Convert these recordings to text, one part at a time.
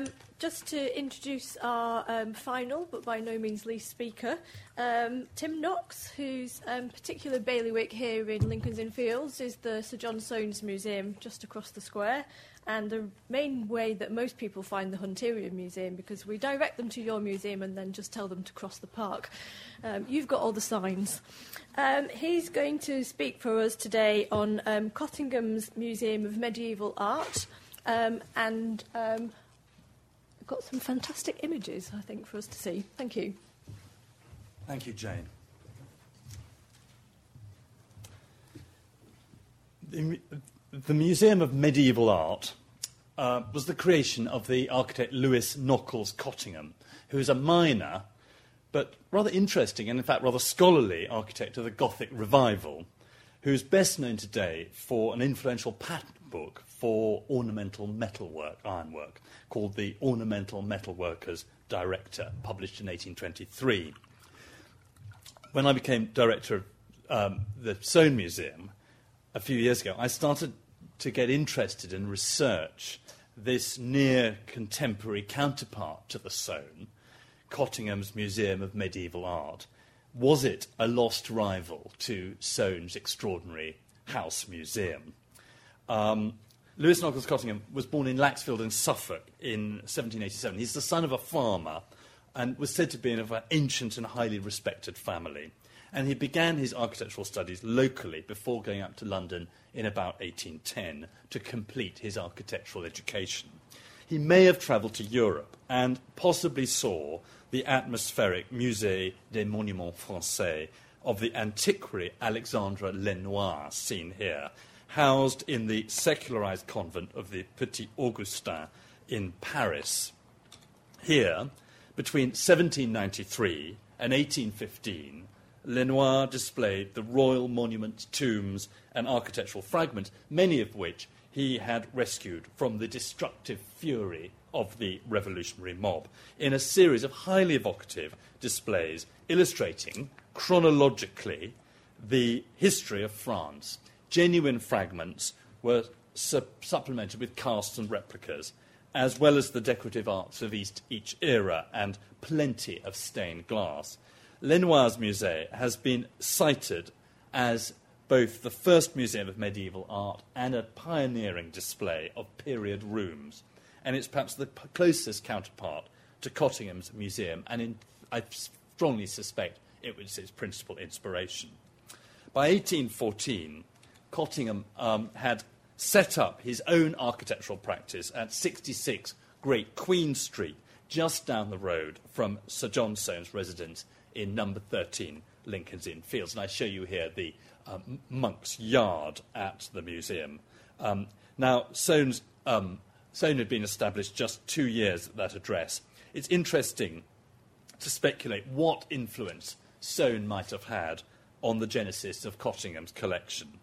Um, just to introduce our um, final, but by no means least speaker, um, Tim Knox, whose um, particular bailiwick here in Lincoln's Inn Fields is the Sir John Soanes Museum just across the square, and the main way that most people find the Hunterian Museum, because we direct them to your museum and then just tell them to cross the park. Um, you've got all the signs. Um, he's going to speak for us today on um, Cottingham's Museum of Medieval Art, and got some fantastic images, I think, for us to see. Thank you. Thank you, Jane. The, the Museum of Medieval Art uh, was the creation of the architect Lewis Nockalls Cottingham, who is a minor but rather interesting and, in fact, rather scholarly architect of the Gothic revival, who's best known today for an influential pattern book for ornamental metalwork, ironwork, called the Ornamental Metalworkers Director, published in 1823. When I became director of um, the Soane Museum a few years ago, I started to get interested in research this near contemporary counterpart to the Soane, Cottingham's Museum of Medieval Art. Was it a lost rival to Soane's extraordinary House Museum? Um, Lewis Nockalls Cottingham was born in Laxfield in Suffolk in 1787. He's the son of a farmer and was said to be of an ancient and highly respected family. And he began his architectural studies locally before going up to London in about 1810 to complete his architectural education. He may have travelled to Europe and possibly saw the atmospheric Musée des Monuments Français of the antiquary Alexandre Lenoir, seen here, housed in the secularized convent of the Petit Augustin in Paris. Here, between 1793 and 1815, Lenoir displayed the royal monuments, tombs, and architectural fragments, many of which he had rescued from the destructive fury of the revolutionary mob, in a series of highly evocative displays illustrating chronologically the history of France genuine fragments were su- supplemented with casts and replicas, as well as the decorative arts of each, each era and plenty of stained glass. Lenoir's Musée has been cited as both the first museum of medieval art and a pioneering display of period rooms. And it's perhaps the p- closest counterpart to Cottingham's museum, and in, I strongly suspect it was its principal inspiration. By 1814, Cottingham um, had set up his own architectural practice at 66 Great Queen Street, just down the road from Sir John Soane's residence in number 13 Lincoln's Inn Fields. And I show you here the um, monk's yard at the museum. Um, now, Soane's, um, Soane had been established just two years at that address. It's interesting to speculate what influence Soane might have had on the genesis of Cottingham's collection.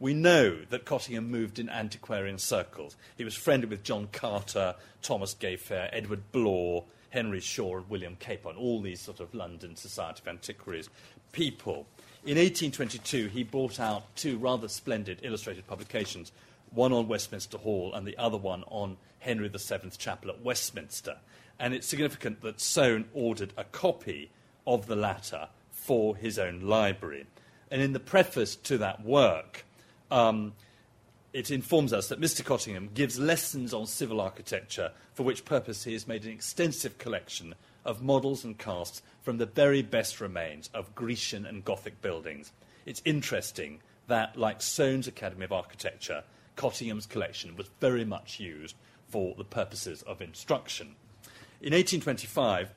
We know that Cottingham moved in antiquarian circles. He was friendly with John Carter, Thomas Gayfere, Edward Blore, Henry Shaw, and William Capon, all these sort of London Society of Antiquaries people. In 1822, he brought out two rather splendid illustrated publications, one on Westminster Hall and the other one on Henry VII's Chapel at Westminster. And it's significant that Soane ordered a copy of the latter for his own library. And in the preface to that work, um, it informs us that Mr. Cottingham gives lessons on civil architecture, for which purpose he has made an extensive collection of models and casts from the very best remains of Grecian and Gothic buildings. It's interesting that, like Soane's Academy of Architecture, Cottingham's collection was very much used for the purposes of instruction. In 1825,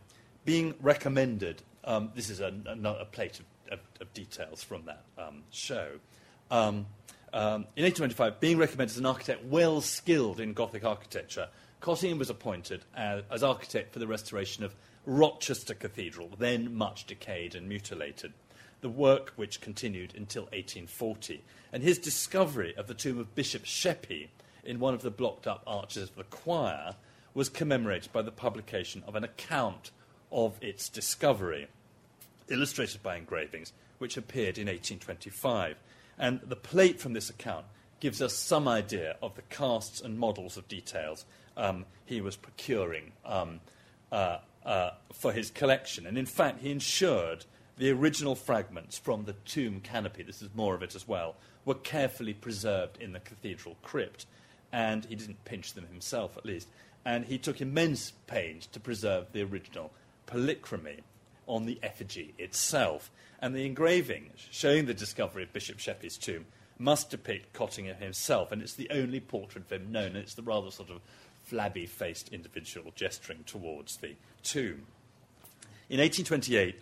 being recommended, um, this is a, a, a plate of, of, of, details from that um, show. Um, um, in 1825, being recommended as an architect well skilled in Gothic architecture, Cottingham was appointed as, as architect for the restoration of Rochester Cathedral, then much decayed and mutilated, the work which continued until 1840. And his discovery of the tomb of Bishop Sheppey in one of the blocked up arches of the choir was commemorated by the publication of an account of its discovery, illustrated by engravings, which appeared in 1825. And the plate from this account gives us some idea of the casts and models of details um, he was procuring um, uh, uh, for his collection. And in fact, he ensured the original fragments from the tomb canopy, this is more of it as well, were carefully preserved in the cathedral crypt. And he didn't pinch them himself, at least. And he took immense pains to preserve the original polychromy on the effigy itself. And the engraving showing the discovery of Bishop Sheppey's tomb must depict Cottingham himself, and it's the only portrait of him known, and it's the rather sort of flabby faced individual gesturing towards the tomb. In 1828,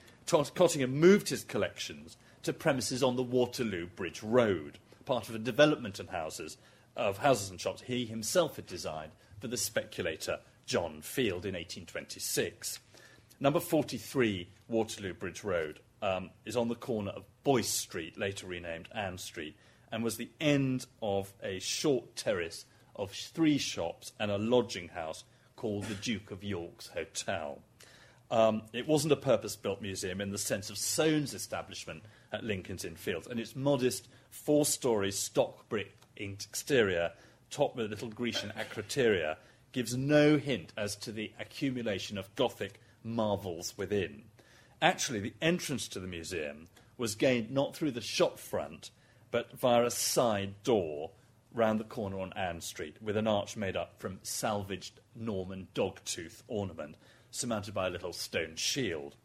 Cottingham moved his collections to premises on the Waterloo Bridge Road, part of a development and houses, of houses and shops he himself had designed for the speculator John Field in 1826. Number 43, Waterloo Bridge Road, um, is on the corner of Boyce Street, later renamed Ann Street, and was the end of a short terrace of three shops and a lodging house called the Duke of York's Hotel. Um, it wasn't a purpose built museum in the sense of Soane's establishment at Lincoln's Inn Fields, and its modest four story stock brick exterior, topped with a little Grecian acroteria, gives no hint as to the accumulation of Gothic marvels within. Actually, the entrance to the museum was gained not through the shop front, but via a side door round the corner on Ann Street, with an arch made up from salvaged Norman dogtooth ornament, surmounted by a little stone shield.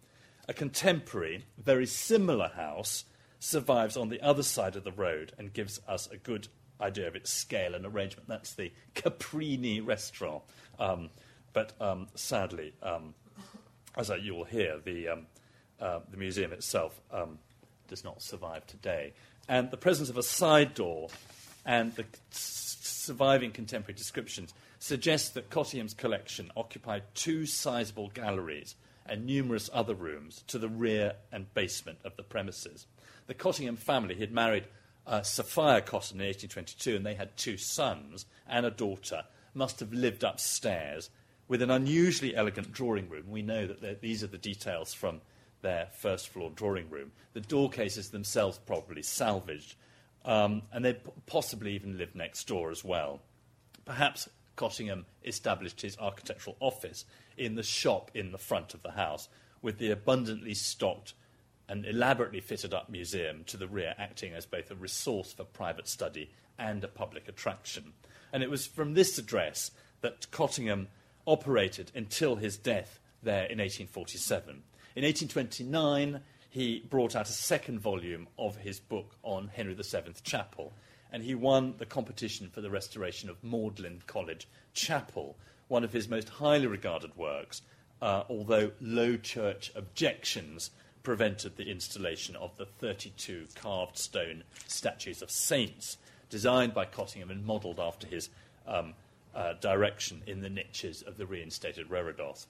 A contemporary, very similar house survives on the other side of the road and gives us a good idea of its scale and arrangement. That's the Caprini restaurant. Um, but um, sadly, um, as you will hear, the, um, uh, the museum itself um, does not survive today. And the presence of a side door and the surviving contemporary descriptions suggests that Cottingham's collection occupied two sizable galleries and numerous other rooms to the rear and basement of the premises. The Cottingham family he had married uh, Sophia Cotton in 1822, and they had two sons and a daughter, must have lived upstairs with an unusually elegant drawing room. We know that these are the details from their first floor drawing room. The door cases themselves probably salvaged, um, and they possibly even lived next door as well. Perhaps Cottingham established his architectural office in the shop in the front of the house, with the abundantly stocked and elaborately fitted up museum to the rear, acting as both a resource for private study and a public attraction. And it was from this address that Cottingham operated until his death there in 1847. In 1829, he brought out a second volume of his book on Henry VII Chapel, and he won the competition for the restoration of Magdalen College Chapel, one of his most highly regarded works, uh, although low church objections prevented the installation of the 32 carved stone statues of saints designed by Cottingham and modelled after his um, uh, direction in the niches of the reinstated reredos.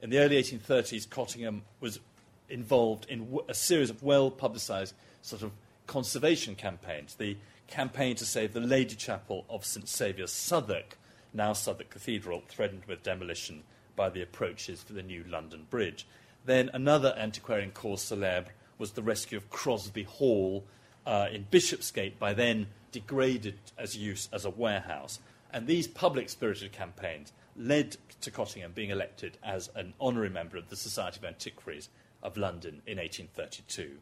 In the early 1830s, Cottingham was involved in w- a series of well publicised sort of conservation campaigns. The campaign to save the Lady Chapel of St Saviour's, Southwark, now Southwark Cathedral, threatened with demolition by the approaches for the new London Bridge. Then another antiquarian cause célèbre was the rescue of Crosby Hall uh, in Bishopsgate, by then degraded as use as a warehouse. And these public spirited campaigns led to Cottingham being elected as an honorary member of the Society of Antiquaries of London in 1832.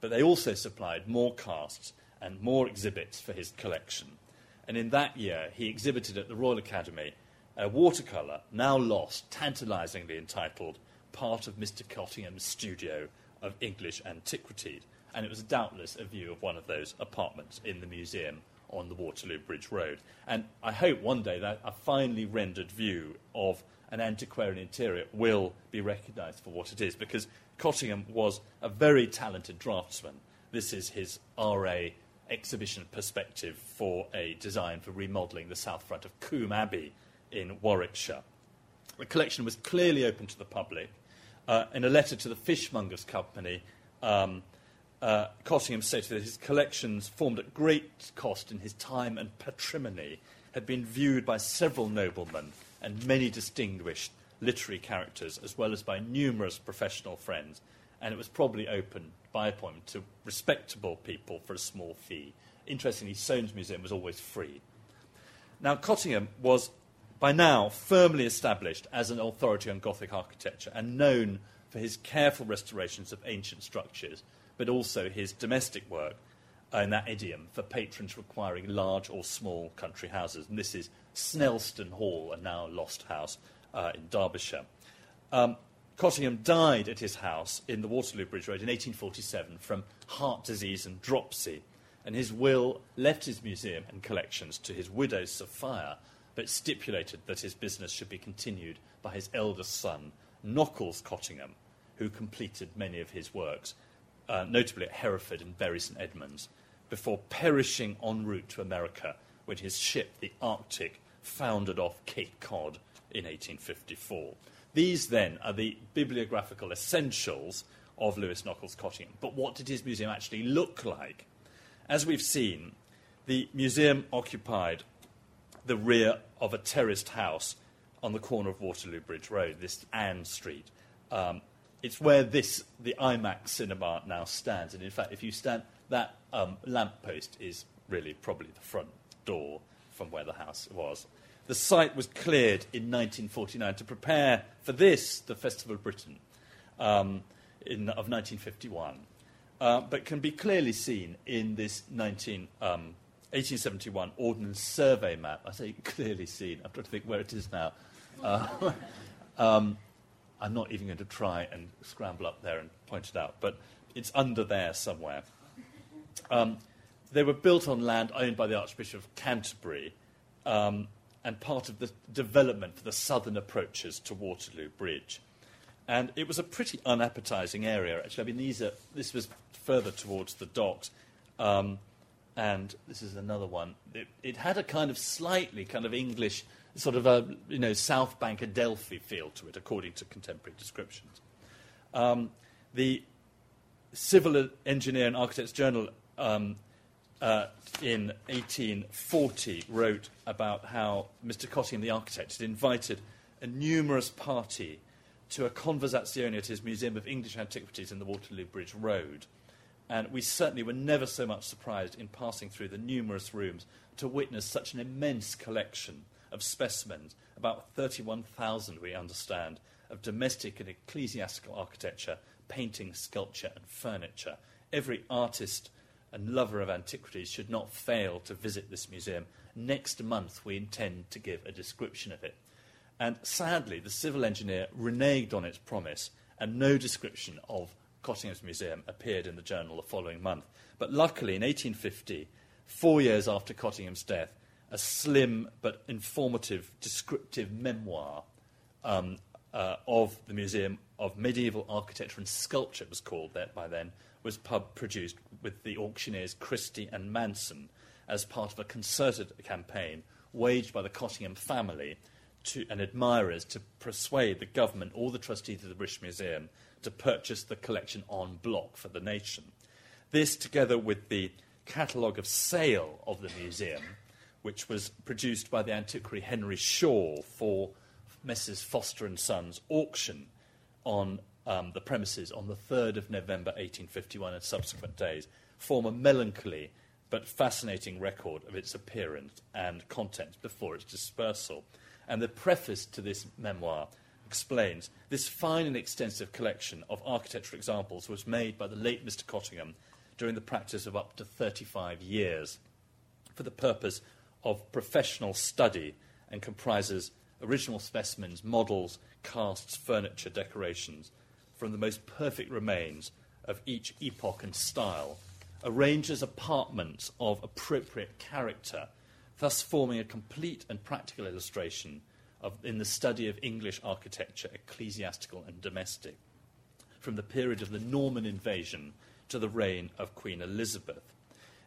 But they also supplied more casts and more exhibits for his collection. And in that year, he exhibited at the Royal Academy a watercolour, now lost, tantalisingly entitled Part of Mr. Cottingham's Studio of English Antiquities. And it was doubtless a view of one of those apartments in the museum on the Waterloo Bridge Road. And I hope one day that a finely rendered view of an antiquarian interior will be recognised for what it is, because Cottingham was a very talented draftsman. This is his RA exhibition perspective for a design for remodelling the south front of Combe Abbey in Warwickshire. The collection was clearly open to the public. Uh, in a letter to the Fishmongers Company, um, uh, Cottingham stated that his collections, formed at great cost in his time and patrimony, had been viewed by several noblemen and many distinguished literary characters, as well as by numerous professional friends, and it was probably open by appointment to respectable people for a small fee interestingly, Soane's museum was always free. Now, Cottingham was by now firmly established as an authority on Gothic architecture and known for his careful restorations of ancient structures, but also his domestic work in that idiom for patrons requiring large or small country houses. And this is Snelston Hall, a now lost house uh, in Derbyshire. Um, Cottingham died at his house in the Waterloo Bridge Road in 1847 from heart disease and dropsy, and his will left his museum and collections to his widow Sophia, but stipulated that his business should be continued by his eldest son, Nockalls Cottingham, who completed many of his works, uh, notably at Hereford and Bury St Edmunds, before perishing en route to America when his ship, the Arctic, foundered off Cape Cod in 1854. These, then, are the bibliographical essentials of Lewis Nockalls Cottingham. But what did his museum actually look like? As we've seen, the museum occupied the rear of a terraced house on the corner of Waterloo Bridge Road, this Ann Street. Um, it's where this, the IMAX cinema now stands. And in fact, if you stand, that um, lamppost is really probably the front door from where the house was. The site was cleared in 1949 to prepare for this, the Festival of Britain, um, in, of 1951, uh, but can be clearly seen in this 19, um, 1871 Ordnance Survey map. I say clearly seen. I'm trying to think where it is now. Uh, um, I'm not even going to try and scramble up there and point it out, but it's under there somewhere. Um, they were built on land owned by the Archbishop of Canterbury um, and part of the development for the southern approaches to Waterloo Bridge. And it was a pretty unappetizing area, actually. I mean, these are, this was further towards the docks. Um, and this is another one. It, it, had a kind of slightly kind of English, sort of a, you know, South Bank Adelphi feel to it, according to contemporary descriptions. Um, the Civil Engineer and Architects Journal um, uh, in 1840 wrote about how Mr. Cottingham, the architect, had invited a numerous party to a conversazione at his Museum of English Antiquities in the Waterloo Bridge Road. And we certainly were never so much surprised in passing through the numerous rooms to witness such an immense collection of specimens, about 31,000, we understand, of domestic and ecclesiastical architecture, painting, sculpture, and furniture. Every artist and lover of antiquities should not fail to visit this museum. Next month, we intend to give a description of it. And sadly, the civil engineer reneged on its promise, and no description of Cottingham's museum appeared in the journal the following month. But luckily, in 1850, four years after Cottingham's death, a slim but informative descriptive memoir um, uh, of the Museum of Medieval Architecture and Sculpture, it was called that by then, was pub produced with the auctioneers Christie and Manson as part of a concerted campaign waged by the Cottingham family to, and admirers to persuade the government or the trustees of the British Museum to purchase the collection en bloc for the nation. This, together with the catalogue of sale of the museum, which was produced by the antiquary Henry Shaw for Messrs. Foster and Sons auction on um, the premises on the 3rd of November 1851 and subsequent days, form a melancholy but fascinating record of its appearance and contents before its dispersal. And the preface to this memoir explains this fine and extensive collection of architectural examples was made by the late Mr. Cottingham during the practice of up to 35 years for the purpose of professional study and comprises original specimens, models, casts, furniture, decorations from the most perfect remains of each epoch and style, arranged as apartments of appropriate character, thus forming a complete and practical illustration of, in the study of English architecture, ecclesiastical and domestic, from the period of the Norman invasion to the reign of Queen Elizabeth.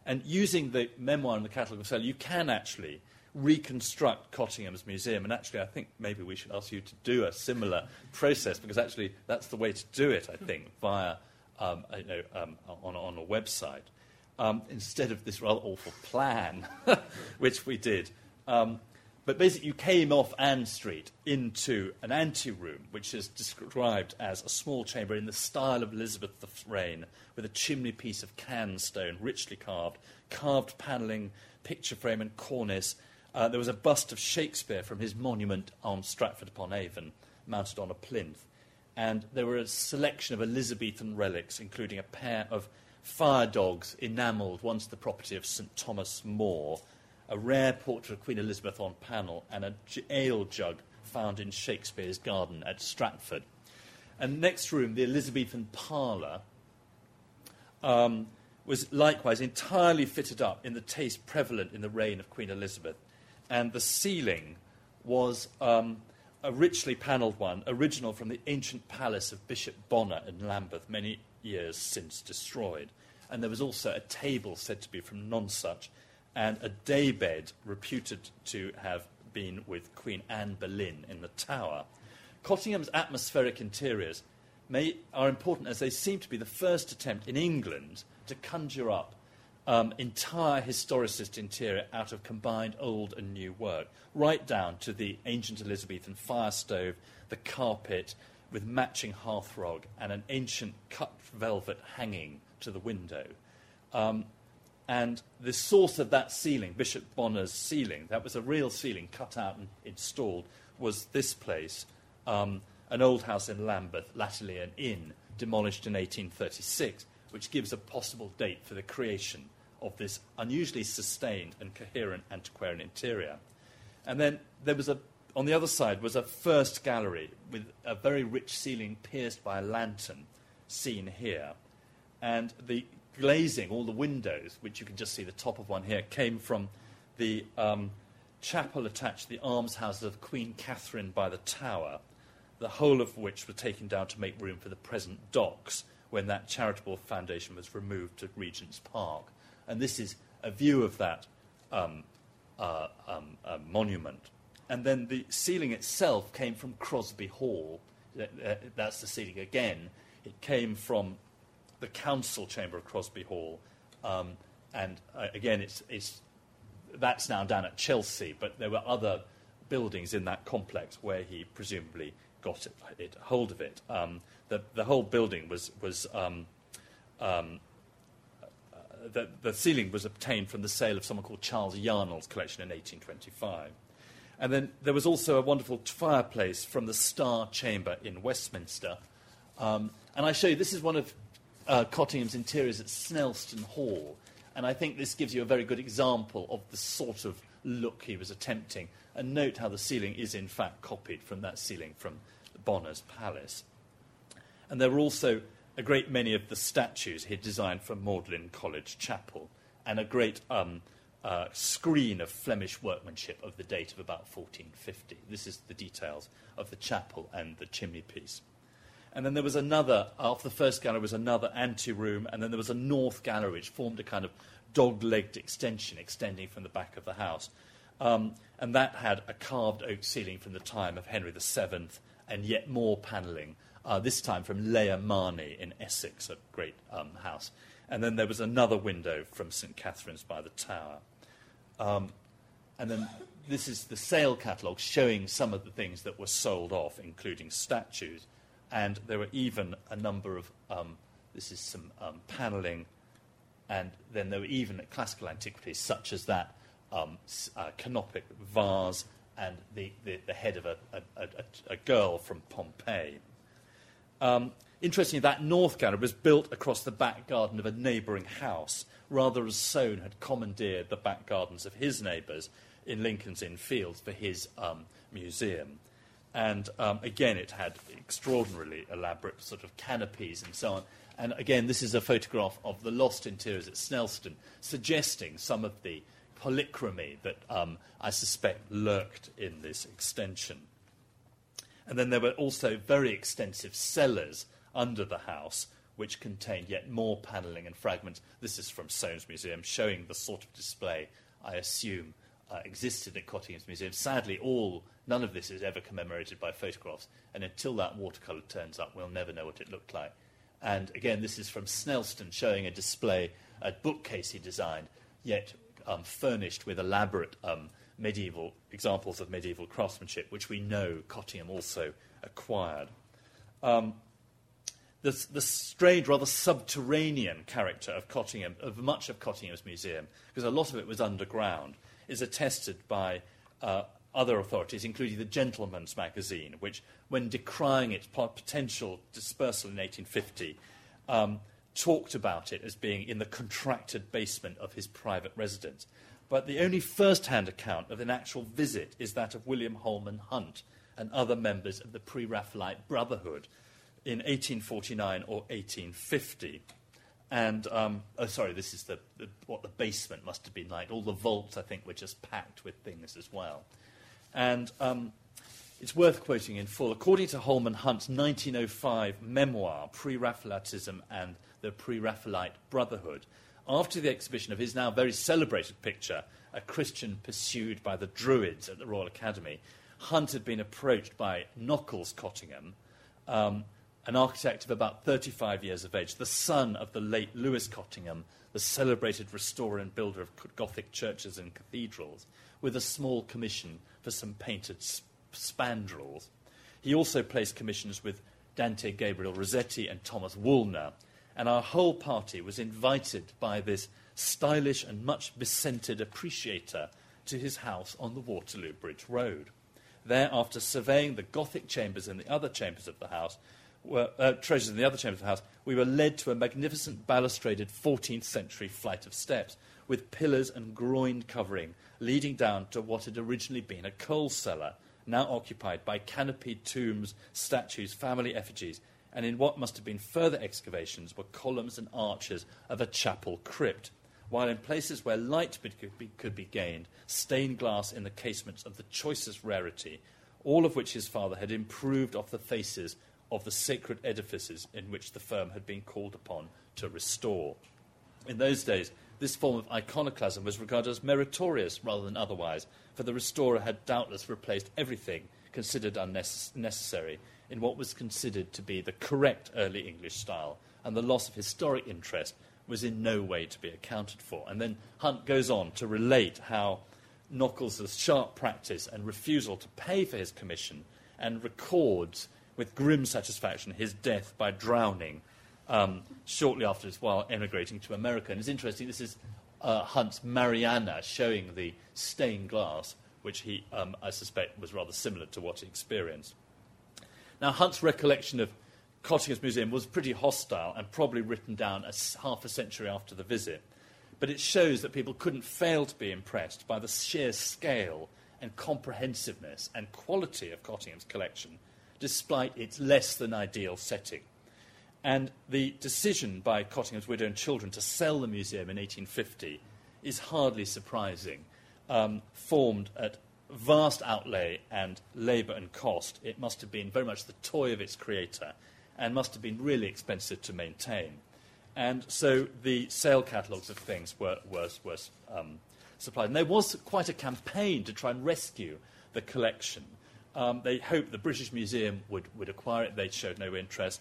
And using the memoir and the catalogue of sale, you can actually reconstruct Cottingham's museum. And actually, I think maybe we should ask you to do a similar process because actually that's the way to do it, I think, via um, you know, um, on, on, a website. Um, instead of this rather awful plan, which we did. But basically, you came off Ann Street into an anteroom, which is described as a small chamber in the style of Elizabeth's reign, with a chimney piece of can stone, richly carved, carved panelling, picture frame, and cornice. Uh, there was a bust of Shakespeare from his monument on Stratford upon Avon, mounted on a plinth. And there were a selection of Elizabethan relics, including a pair of fire dogs enamelled, once the property of St Thomas More a rare portrait of Queen Elizabeth on panel, and an ale jug found in Shakespeare's garden at Stratford. And next room, the Elizabethan parlour, um, was likewise entirely fitted up in the taste prevalent in the reign of Queen Elizabeth. And the ceiling was um, a richly panelled one, original from the ancient palace of Bishop Bonner in Lambeth, many years since destroyed. And there was also a table said to be from Nonsuch and a daybed reputed to have been with Queen Anne Boleyn in the Tower. Cottingham's atmospheric interiors may, are important as they seem to be the first attempt in England to conjure up um, entire historicist interior out of combined old and new work, right down to the ancient Elizabethan fire stove, the carpet with matching hearthrug, and an ancient cut velvet hanging to the window. Um, and the source of that ceiling, Bishop Bonner's ceiling, that was a real ceiling cut out and installed, was this place, um, an old house in Lambeth, latterly an inn, demolished in 1836, which gives a possible date for the creation of this unusually sustained and coherent antiquarian interior. And then there was a, on the other side was a first gallery with a very rich ceiling pierced by a lantern, seen here. And the glazing, all the windows, which you can just see the top of one here, came from the um, chapel attached to the almshouses of Queen Catherine by the Tower, the whole of which were taken down to make room for the present docks when that charitable foundation was removed to Regent's Park. And this is a view of that um, uh, um, uh, monument. And then the ceiling itself came from Crosby Hall. That's the ceiling again. It came from the council chamber of Crosby Hall. Um, and uh, again, it's, it's, that's now down at Chelsea, but there were other buildings in that complex where he presumably got it, it hold of it. Um, the, the whole building was, was um, um, uh, the, the ceiling was obtained from the sale of someone called Charles Yarnell's collection in 1825. And then there was also a wonderful fireplace from the Star Chamber in Westminster. Um, and I show you, this is one of uh, Cottingham's interiors at Snelston Hall. And I think this gives you a very good example of the sort of look he was attempting. And note how the ceiling is, in fact, copied from that ceiling from Bonner's palace. And there were also a great many of the statues he designed for Magdalen College Chapel, and a great um, uh, screen of Flemish workmanship of the date of about 1450. This is the details of the chapel and the chimney piece. And then there was another, after the first gallery was another anteroom, and then there was a north gallery which formed a kind of dog-legged extension extending from the back of the house. Um, and that had a carved oak ceiling from the time of Henry VII, and yet more panelling, uh, this time from Layer Marney in Essex, a great um, house. And then there was another window from St Catherine's by the Tower. Um, and then this is the sale catalogue showing some of the things that were sold off, including statues and there were even a number of um, this is some um, paneling, and then there were even classical antiquities such as that um, uh, canopic vase and the, the, the head of a, a, a, a, girl from Pompeii. Um, interestingly, that north gallery was built across the back garden of a neighbouring house, rather as Soane had commandeered the back gardens of his neighbours in Lincoln's Inn Fields for his um, museum. And um, again, it had extraordinarily elaborate sort of canopies and so on. And again, this is a photograph of the lost interiors at Snelston, suggesting some of the polychromy that um, I suspect lurked in this extension. And then there were also very extensive cellars under the house, which contained yet more panelling and fragments. This is from Soane's Museum, showing the sort of display I assume uh, existed at Cottingham's Museum. Sadly, all None of this is ever commemorated by photographs, and until that watercolour turns up, we'll never know what it looked like. And again, this is from Snelston showing a display, a bookcase he designed, yet um, furnished with elaborate um, medieval examples of medieval craftsmanship, which we know Cottingham also acquired. Um, the, the strange, rather subterranean character of Cottingham, of much of Cottingham's museum, because a lot of it was underground, is attested by uh, other authorities, including the Gentleman's Magazine, which, when decrying its potential dispersal in 1850, um, talked about it as being in the contracted basement of his private residence. But the only first hand account of an actual visit is that of William Holman Hunt and other members of the Pre Raphaelite Brotherhood in 1849 or 1850. And, um, oh, sorry, this is the, the, what the basement must have been like. All the vaults, I think, were just packed with things as well. And um, it's worth quoting in full. According to Holman Hunt's 1905 memoir, Pre Raphaelitism and the Pre Raphaelite Brotherhood, after the exhibition of his now very celebrated picture, A Christian Pursued by the Druids at the Royal Academy, Hunt had been approached by Nockalls Cottingham, um, an architect of about 35 years of age, the son of the late Lewis Cottingham, the celebrated restorer and builder of Gothic churches and cathedrals, with a small commission for some painted sp- spandrels. He also placed commissions with Dante Gabriel Rossetti and Thomas Woolner, and our whole party was invited by this stylish and much bescented appreciator to his house on the Waterloo Bridge Road. There, after surveying the Gothic chambers and the other chambers of the house, were, uh, treasures in the other chambers of the house, we were led to a magnificent balustraded 14th century flight of steps with pillars and groined covering leading down to what had originally been a coal cellar, now occupied by canopied tombs, statues, family effigies, and in what must have been further excavations were columns and arches of a chapel crypt, while in places where light could be, could be gained, stained glass in the casements of the choicest rarity, all of which his father had improved off the faces of the sacred edifices in which the firm had been called upon to restore. In those days, this form of iconoclasm was regarded as meritorious rather than otherwise, for the restorer had doubtless replaced everything considered unnecessary in what was considered to be the correct early English style, and the loss of historic interest was in no way to be accounted for. And then Hunt goes on to relate how Nockalls' sharp practice and refusal to pay for his commission and records with grim satisfaction his death by drowning um, shortly afterwards while emigrating to America. And it's interesting, this is uh, Hunt's Mariana showing the stained glass, which he, um, I suspect, was rather similar to what he experienced. Now, Hunt's recollection of Cottingham's museum was pretty hostile and probably written down a, half a century after the visit. But it shows that people couldn't fail to be impressed by the sheer scale and comprehensiveness and quality of Cottingham's collection, despite its less than ideal setting. And the decision by Cottingham's widow and children to sell the museum in 1850 is hardly surprising. Um, formed at vast outlay and labour and cost, it must have been very much the toy of its creator and must have been really expensive to maintain. And so the sale catalogues of things were, were, were um, supplied. And there was quite a campaign to try and rescue the collection. Um, they hoped the British Museum would, would acquire it. They showed no interest.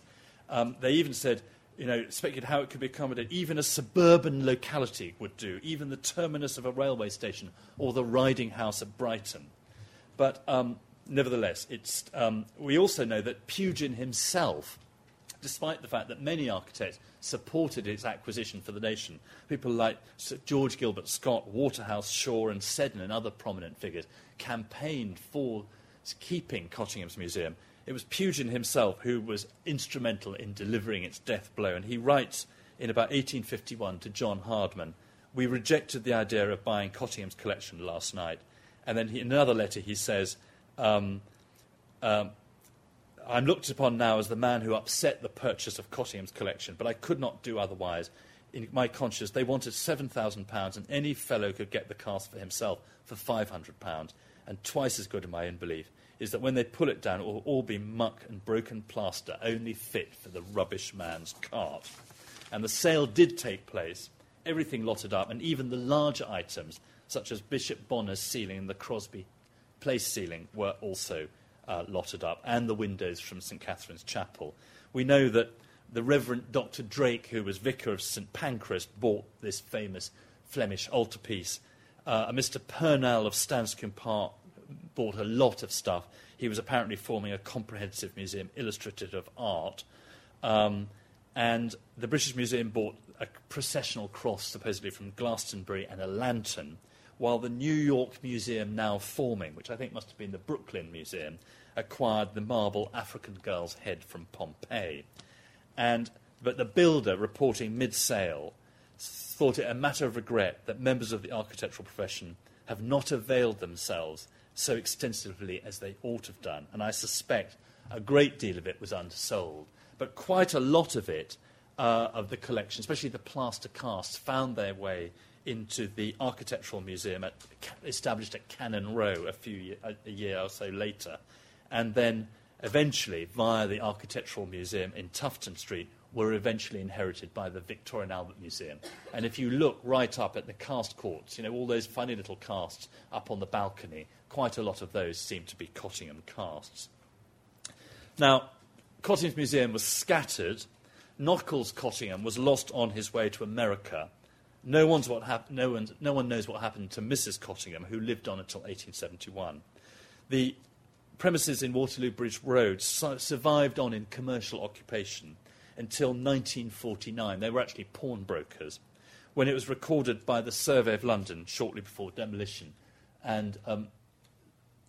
Um, they even said, you know, speculated how it could be accommodated. Even a suburban locality would do, even the terminus of a railway station or the riding house at Brighton. But um, nevertheless, it's, um, we also know that Pugin himself, despite the fact that many architects supported its acquisition for the nation, people like Sir George Gilbert Scott, Waterhouse, Shaw, and Seddon, and other prominent figures, campaigned for keeping Cottingham's museum it was Pugin himself who was instrumental in delivering its death blow. And he writes in about 1851 to John Hardman We rejected the idea of buying Cottingham's collection last night. And then he, in another letter, he says, um, um, I'm looked upon now as the man who upset the purchase of Cottingham's collection, but I could not do otherwise. In my conscience, they wanted £7,000, and any fellow could get the cast for himself for £500, and twice as good in my own belief is that when they pull it down, it will all be muck and broken plaster, only fit for the rubbish man's cart. And the sale did take place, everything lotted up, and even the larger items, such as Bishop Bonner's ceiling and the Crosby Place ceiling, were also uh, lotted up, and the windows from St. Catherine's Chapel. We know that the Reverend Dr. Drake, who was vicar of St. Pancras, bought this famous Flemish altarpiece uh, a Mr. Purnell of Stancombe Park bought a lot of stuff. He was apparently forming a comprehensive museum illustrative of art. Um, and the British Museum bought a processional cross, supposedly from Glastonbury, and a lantern, while the New York Museum, now forming, which I think must have been the Brooklyn Museum, acquired the marble African girl's head from Pompeii. And, but the builder, reporting mid sale, thought it a matter of regret that members of the architectural profession have not availed themselves so extensively as they ought to have done. And I suspect a great deal of it was undersold. But quite a lot of it, uh, of the collection, especially the plaster casts, found their way into the Architectural Museum at, established at Cannon Row a, few a, a year or so later. And then eventually, via the Architectural Museum in Tufton Street, were eventually inherited by the Victoria and Albert Museum. And if you look right up at the cast courts, you know, all those funny little casts up on the balcony, quite a lot of those seem to be Cottingham casts. Now, Cottingham's museum was scattered. Nockalls Cottingham was lost on his way to America. No, one's what hap- no, one, no one knows what happened to Mrs. Cottingham, who lived on until 1871. The premises in Waterloo Bridge Road su- survived on in commercial occupation until 1949. They were actually pawnbrokers when it was recorded by the Survey of London shortly before demolition. And, um,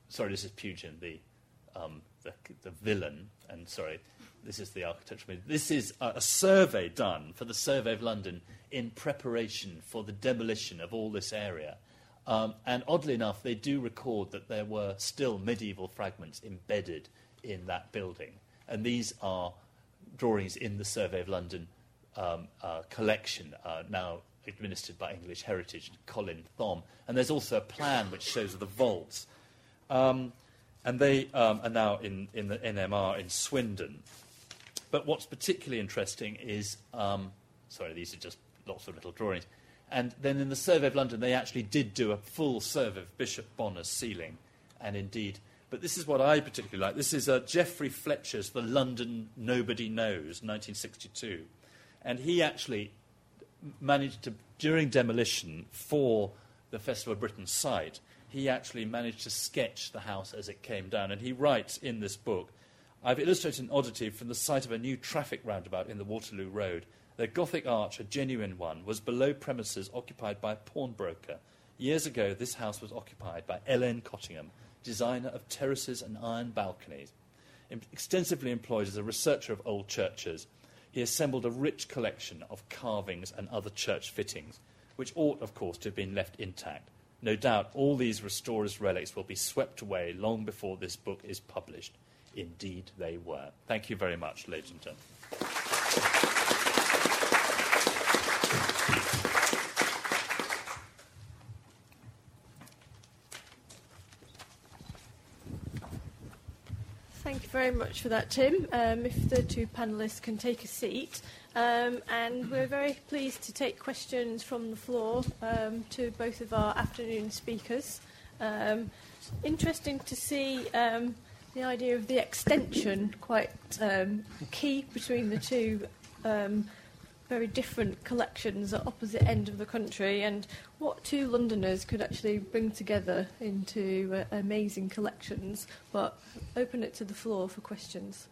sorry, this is Pugin, the, um, the, the, villain, and sorry, this is the architectural. This is a, a survey done for the Survey of London in preparation for the demolition of all this area. Um, and oddly enough, they do record that there were still medieval fragments embedded in that building. And these are drawings in the Survey of London um, uh, collection, uh, now administered by English Heritage, Colin Thom. And there's also a plan which shows the vaults. Um, and they um, are now in, in the NMR in Swindon. But what's particularly interesting is um, sorry, these are just lots of little drawings. And then in the Survey of London, they actually did do a full survey of Bishop Bonner's ceiling. And indeed, but this is what I particularly like. This is uh, Geoffrey Fletcher's The London Nobody Knows, 1962. And he actually managed to, during demolition for the Festival of Britain site, he actually managed to sketch the house as it came down. And he writes in this book I've illustrated an oddity from the site of a new traffic roundabout in the Waterloo Road. The Gothic arch, a genuine one, was below premises occupied by a pawnbroker. Years ago, this house was occupied by L. N. Cottingham, designer of terraces and iron balconies. Extensively employed as a researcher of old churches, he assembled a rich collection of carvings and other church fittings, which ought, of course, to have been left intact. No doubt all these restorers' relics will be swept away long before this book is published. Indeed, they were. Thank you very much, ladies and gentlemen. Thank you very much for that, Tim. Um, if the two panellists can take a seat. Um, and we're very pleased to take questions from the floor um, to both of our afternoon speakers. Um, interesting to see um, the idea of the extension, quite um, key between the two very different collections at opposite end of the country and what two Londoners could actually bring together into uh, amazing collections. But open it to the floor for questions.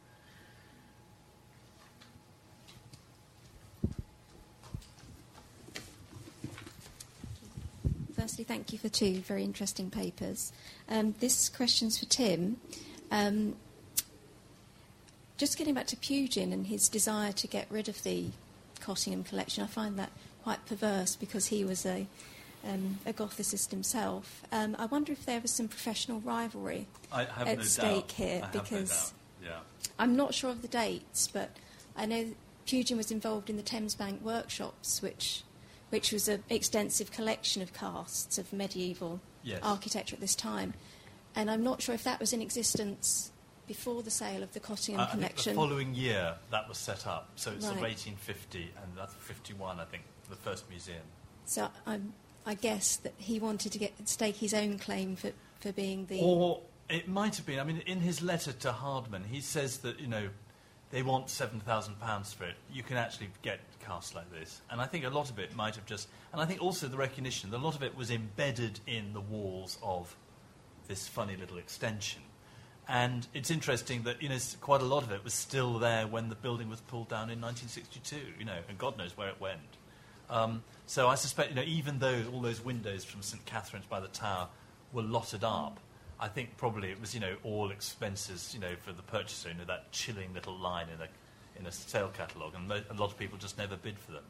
Firstly, thank you for two very interesting papers. Um, this question's for Tim. Um, just getting back to Pugin and his desire to get rid of the Cottingham collection, I find that quite perverse because he was a, um, a Gothicist himself. Um, I wonder if there was some professional rivalry at no stake doubt. here I because no yeah. I'm not sure of the dates, but I know Pugin was involved in the Thames Bank workshops, which which was an extensive collection of casts of medieval Yes. architecture at this time. And I'm not sure if that was in existence before the sale of the Cottingham Uh, I think collection. the following year that was set up, so it's sort of 1850 and that's 51, I think, the first museum. So I'm, I guess that he wanted to get stake his own claim for, for being the. Or it might have been. I mean, in his letter to Hardman, he says that you know they want £7,000 for it. You can actually get casts like this. And I think a lot of it might have just. And I think also the recognition that a lot of it was embedded in the walls of this funny little extension. And it's interesting that you know quite a lot of it was still there when the building was pulled down in 1962. You know, and God knows where it went. Um, so I suspect you know even though all those windows from St Catherine's by the Tower were lotted up, I think probably it was you know all expenses you know for the purchaser. You know that chilling little line in a in a sale catalogue, and a lot of people just never bid for them.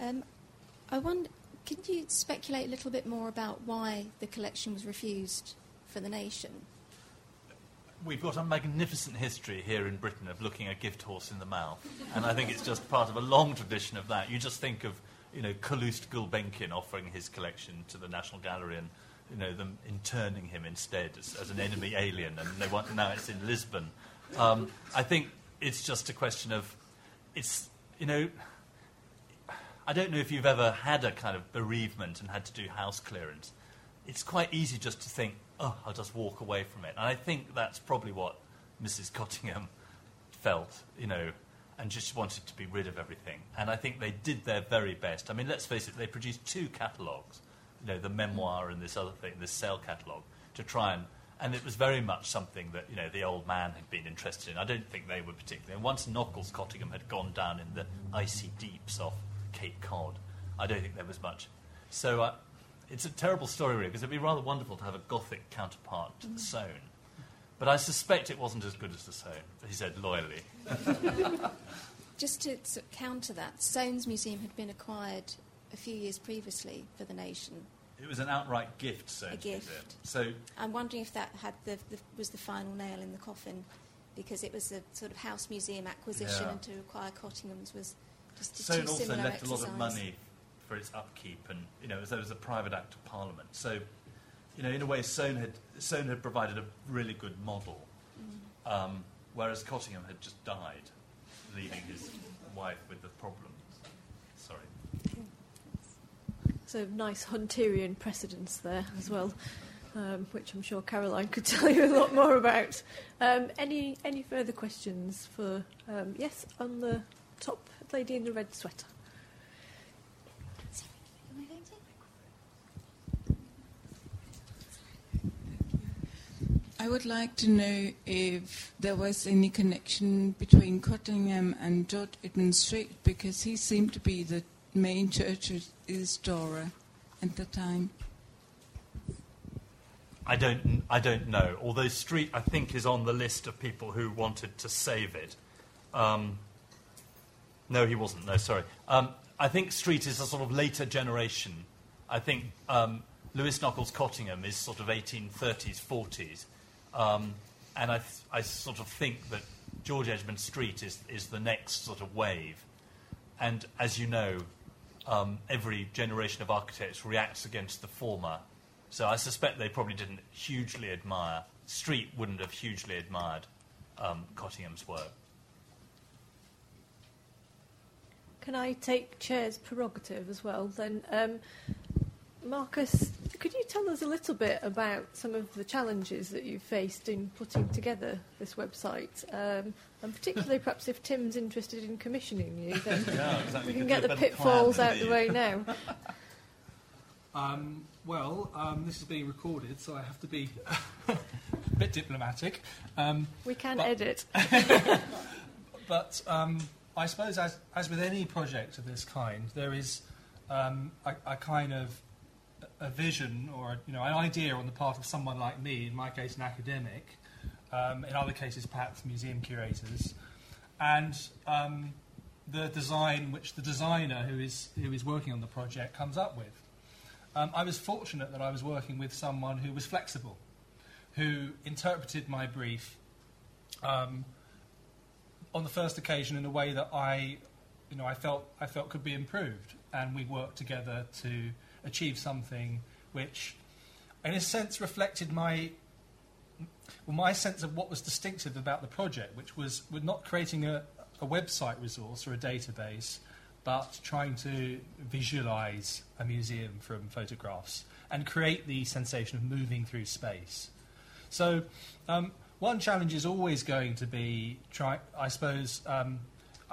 Um, I wonder, can you speculate a little bit more about why the collection was refused for the nation? We've got a magnificent history here in Britain of looking a gift horse in the mouth, and I think it's just part of a long tradition of that. You just think of, you know, Calouste Gulbenkian offering his collection to the National Gallery and, you know, them interning him instead as, as an enemy alien, and they want, now it's in Lisbon. Um, I think it's just a question of, it's, you know, I don't know if you've ever had a kind of bereavement and had to do house clearance. It's quite easy just to think, oh, I'll just walk away from it. And I think that's probably what Mrs. Cottingham felt, you know, and just wanted to be rid of everything. And I think they did their very best. I mean, let's face it, they produced two catalogues, you know, the memoir and this other thing, this cell catalogue, to try and. And it was very much something that, you know, the old man had been interested in. I don't think they were particularly. And once Nockalls Cottingham had gone down in the icy deeps off Cape Cod, I don't think there was much. So uh, it's a terrible story, really, because it'd be rather wonderful to have a Gothic counterpart to the mm. Soane. But I suspect it wasn't as good as the Soane, he said loyally. Just to sort of counter that, Soane's Museum had been acquired a few years previously for the nation. It was an outright gift, Soane's A gift. So I'm wondering if that had the, the, was the final nail in the coffin, because it was a sort of house museum acquisition, Yeah. and to acquire Cottingham's was just a Soane too also similar left a lot exercise. of money for its upkeep, and you know, as though it was a private act of Parliament. So, you know, in a way, Soane had Soane had provided a really good model, Mm. um, whereas Cottingham had just died, leaving his wife with the problem. Sorry. So nice Hunterian precedence there as well, um, which I'm sure Caroline could tell you a lot more about. Um, any any further questions for um, yes on the top lady in the red sweater? Am I going to? I would like to know if there was any connection between Cottingham and George Edmund Street because he seemed to be the main church restorer at the time. I don't, I don't know. Although Street, I think, is on the list of people who wanted to save it. Um, no, he wasn't. No, sorry. Um, I think Street is a sort of later generation. I think um, Lewis Nockalls Cottingham is sort of 1830s, 40s. Um, and I, th- I sort of think that George Edmund Street is, is the next sort of wave. And as you know, um, every generation of architects reacts against the former. So I suspect they probably didn't hugely admire, Street wouldn't have hugely admired um, Cottingham's work. Can I take chair's prerogative as well? Then, um, Marcus, could you tell us a little bit about some of the challenges that you've faced in putting together this website, um, and particularly perhaps if Tim's interested in commissioning you, then Yeah, exactly. we can get the a better pitfalls plan out than the way now. Um, well, um, this is being recorded, so I have to be a bit diplomatic. Um, We can But- edit. but um, I suppose, as, as with any project of this kind, there is um, a, a kind of a vision or you know an idea on the part of someone like me, in my case, an academic, um, in other cases, perhaps museum curators, and um, the design which the designer who is who is working on the project comes up with. Um, I was fortunate that I was working with someone who was flexible, who interpreted my brief um, on the first occasion in a way that I, you know, I felt I felt could be improved, and we worked together to achieve something which, in a sense, reflected my well, my sense of what was distinctive about the project, which was we're not creating a, a website resource or a database, but trying to visualize a museum from photographs and create the sensation of moving through space. So, um, one challenge is always going to be try, I suppose, um,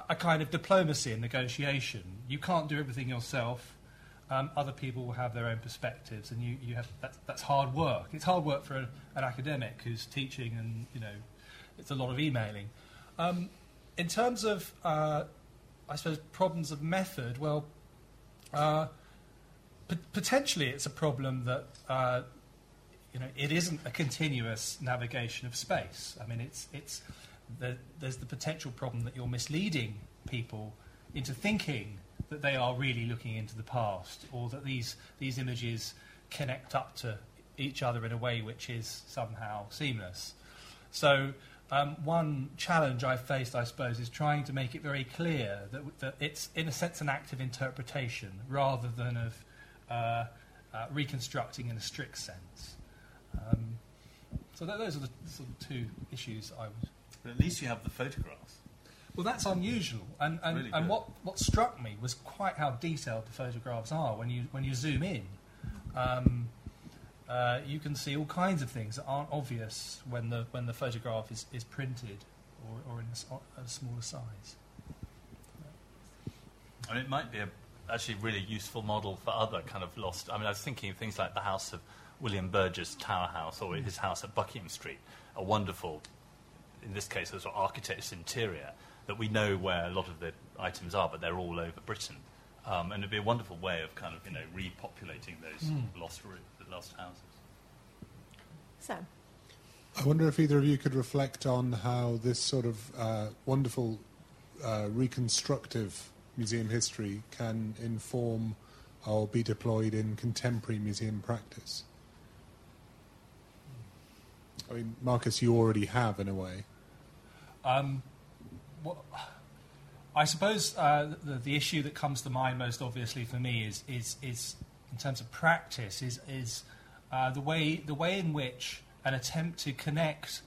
a kind of diplomacy and negotiation. You can't do everything yourself. Um, other people will have their own perspectives, and you, you have that's, that's hard work. It's hard work for a, an academic who's teaching, and you know, it's a lot of emailing. Um, in terms of, uh, I suppose, problems of method, well, uh, p- potentially it's a problem that uh, you know it isn't a continuous navigation of space. I mean, it's it's the, there's the potential problem that you're misleading people into thinking that they are really looking into the past, or that these these images connect up to each other in a way which is somehow seamless. So. Um, one challenge I've faced, I suppose, is trying to make it very clear that, that it's, in a sense, an act of interpretation rather than of uh, uh, reconstructing in a strict sense. Um, so th- those are the sort of two issues I would. But at least you have the photographs. Well, that's unusual, and and, Really and what, what struck me was quite how detailed the photographs are when you when you zoom in. Um, uh, you can see all kinds of things that aren't obvious when the when the photograph is, is printed or, or in a smaller size. I mean, it might be a actually really useful model for other kind of lost. I mean, I was thinking of things like the house of William Burges Tower House or his house at Buckingham Street, a wonderful, in this case, a sort of architect's interior that we know where a lot of the items are, but they're all over Britain. Um, and it'd be a wonderful way of kind of you know repopulating those lost roo- lost houses. Sam. I wonder if either of you could reflect on how this sort of uh, wonderful uh, reconstructive museum history can inform or be deployed in contemporary museum practice. I mean, Marcus, you already have in a way. Um, what, I suppose uh, the, the issue that comes to mind most obviously for me is, is, is in terms of practice, is, is uh, the, way, the way in which an attempt to connect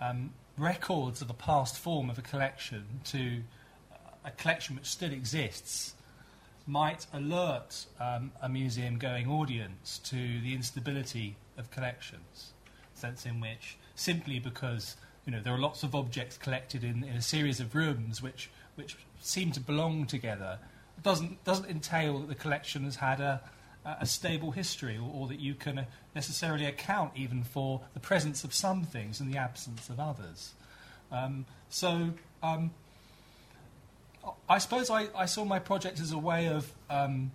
um, records of a past form of a collection to a collection which still exists might alert um, a museum going audience to the instability of collections, sense in which simply because you know there are lots of objects collected in, in a series of rooms which which seem to belong together doesn't doesn't entail that the collection has had a a stable history or, or that you can uh, necessarily account even for the presence of some things and the absence of others. Um, so um, I suppose I, I saw my project as a way of um,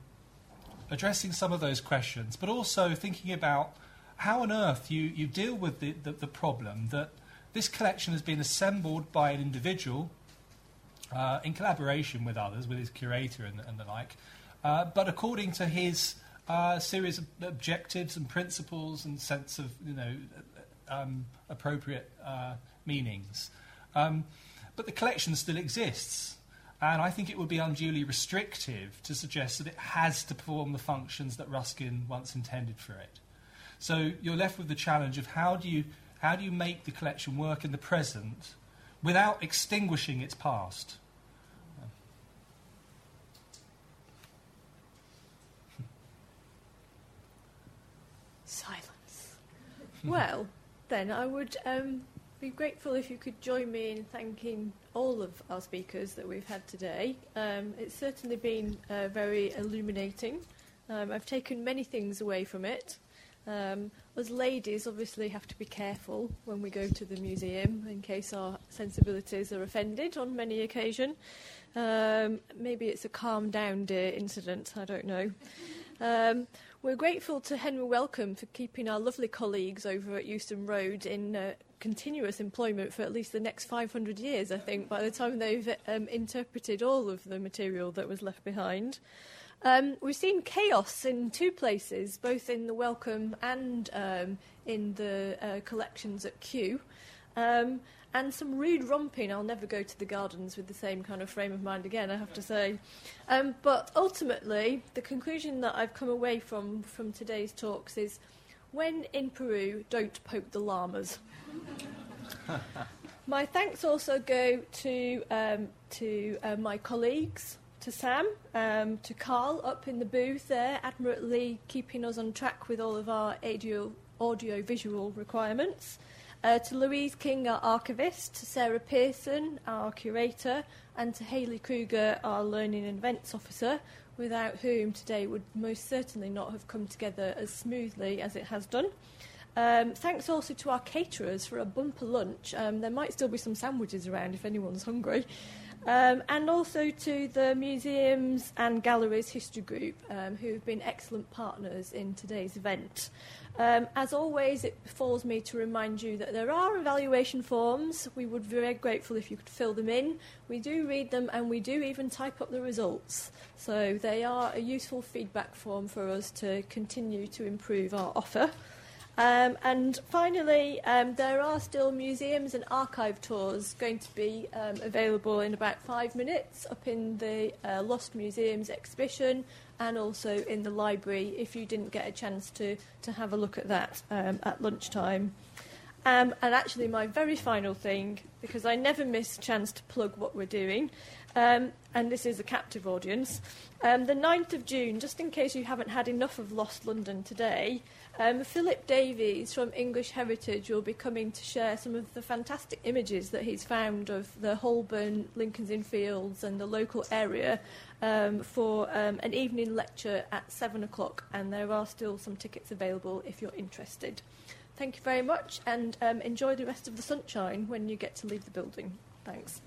addressing some of those questions, but also thinking about how on earth you, you deal with the, the, the problem that this collection has been assembled by an individual uh, in collaboration with others, with his curator and, and the like, uh, but according to his uh, series of objectives and principles and sense of you know um, appropriate uh, meanings. Um, but the collection still exists. And I think it would be unduly restrictive to suggest that it has to perform the functions that Ruskin once intended for it. So you're left with the challenge of how do you, how do you make the collection work in the present without extinguishing its past? Silence. well, then I would um, be grateful if you could join me in thanking all of our speakers that we've had today. Um, it's certainly been uh, very illuminating. Um, I've taken many things away from it. Um, us ladies obviously have to be careful when we go to the museum in case our sensibilities are offended on many occasion. Um, maybe it's a calm down dear incident, I don't know. Um, we're grateful to Henry Wellcome for keeping our lovely colleagues over at Euston Road in uh, continuous employment for at least the next 500 years, I think, by the time they've um, interpreted all of the material that was left behind. Um, we've seen chaos in two places, both in the Wellcome and um, in the uh, collections at Kew. Um, and some rude romping. I'll never go to the gardens with the same kind of frame of mind again, I have to say. Um, but ultimately, the conclusion that I've come away from from today's talks is when in Peru, don't poke the llamas. my thanks also go to, um, to uh, my colleagues, to Sam, um, to Carl up in the booth there, admirably keeping us on track with all of our audio, audio visual requirements. Uh, to Louise King, our archivist, to Sarah Pearson, our curator, and to Hayley Kruger, our learning and events officer, without whom today would most certainly not have come together as smoothly as it has done. Um, thanks also to our caterers for a bumper lunch. Um, there might still be some sandwiches around if anyone's hungry. Um, and also to the museums and galleries history group, um, who have been excellent partners in today's event. Um, as always, it befalls me to remind you that there are evaluation forms. We would be very grateful if you could fill them in. We do read them and we do even type up the results. So they are a useful feedback form for us to continue to improve our offer. Um, and finally, um, there are still museums and archive tours going to be um, available in about five minutes up in the uh, Lost Museums exhibition and also in the library if you didn't get a chance to, to have a look at that um, at lunchtime. Um, and actually, my very final thing, because I never miss a chance to plug what we're doing, um, and this is a captive audience, um, the 9th of June, just in case you haven't had enough of Lost London today, um, Philip Davies from English Heritage will be coming to share some of the fantastic images that he's found of the Holborn, Lincoln's Inn Fields, and the local area um, for um, an evening lecture at 7 o'clock, and there are still some tickets available if you're interested. Thank you very much, and um, enjoy the rest of the sunshine when you get to leave the building. Thanks.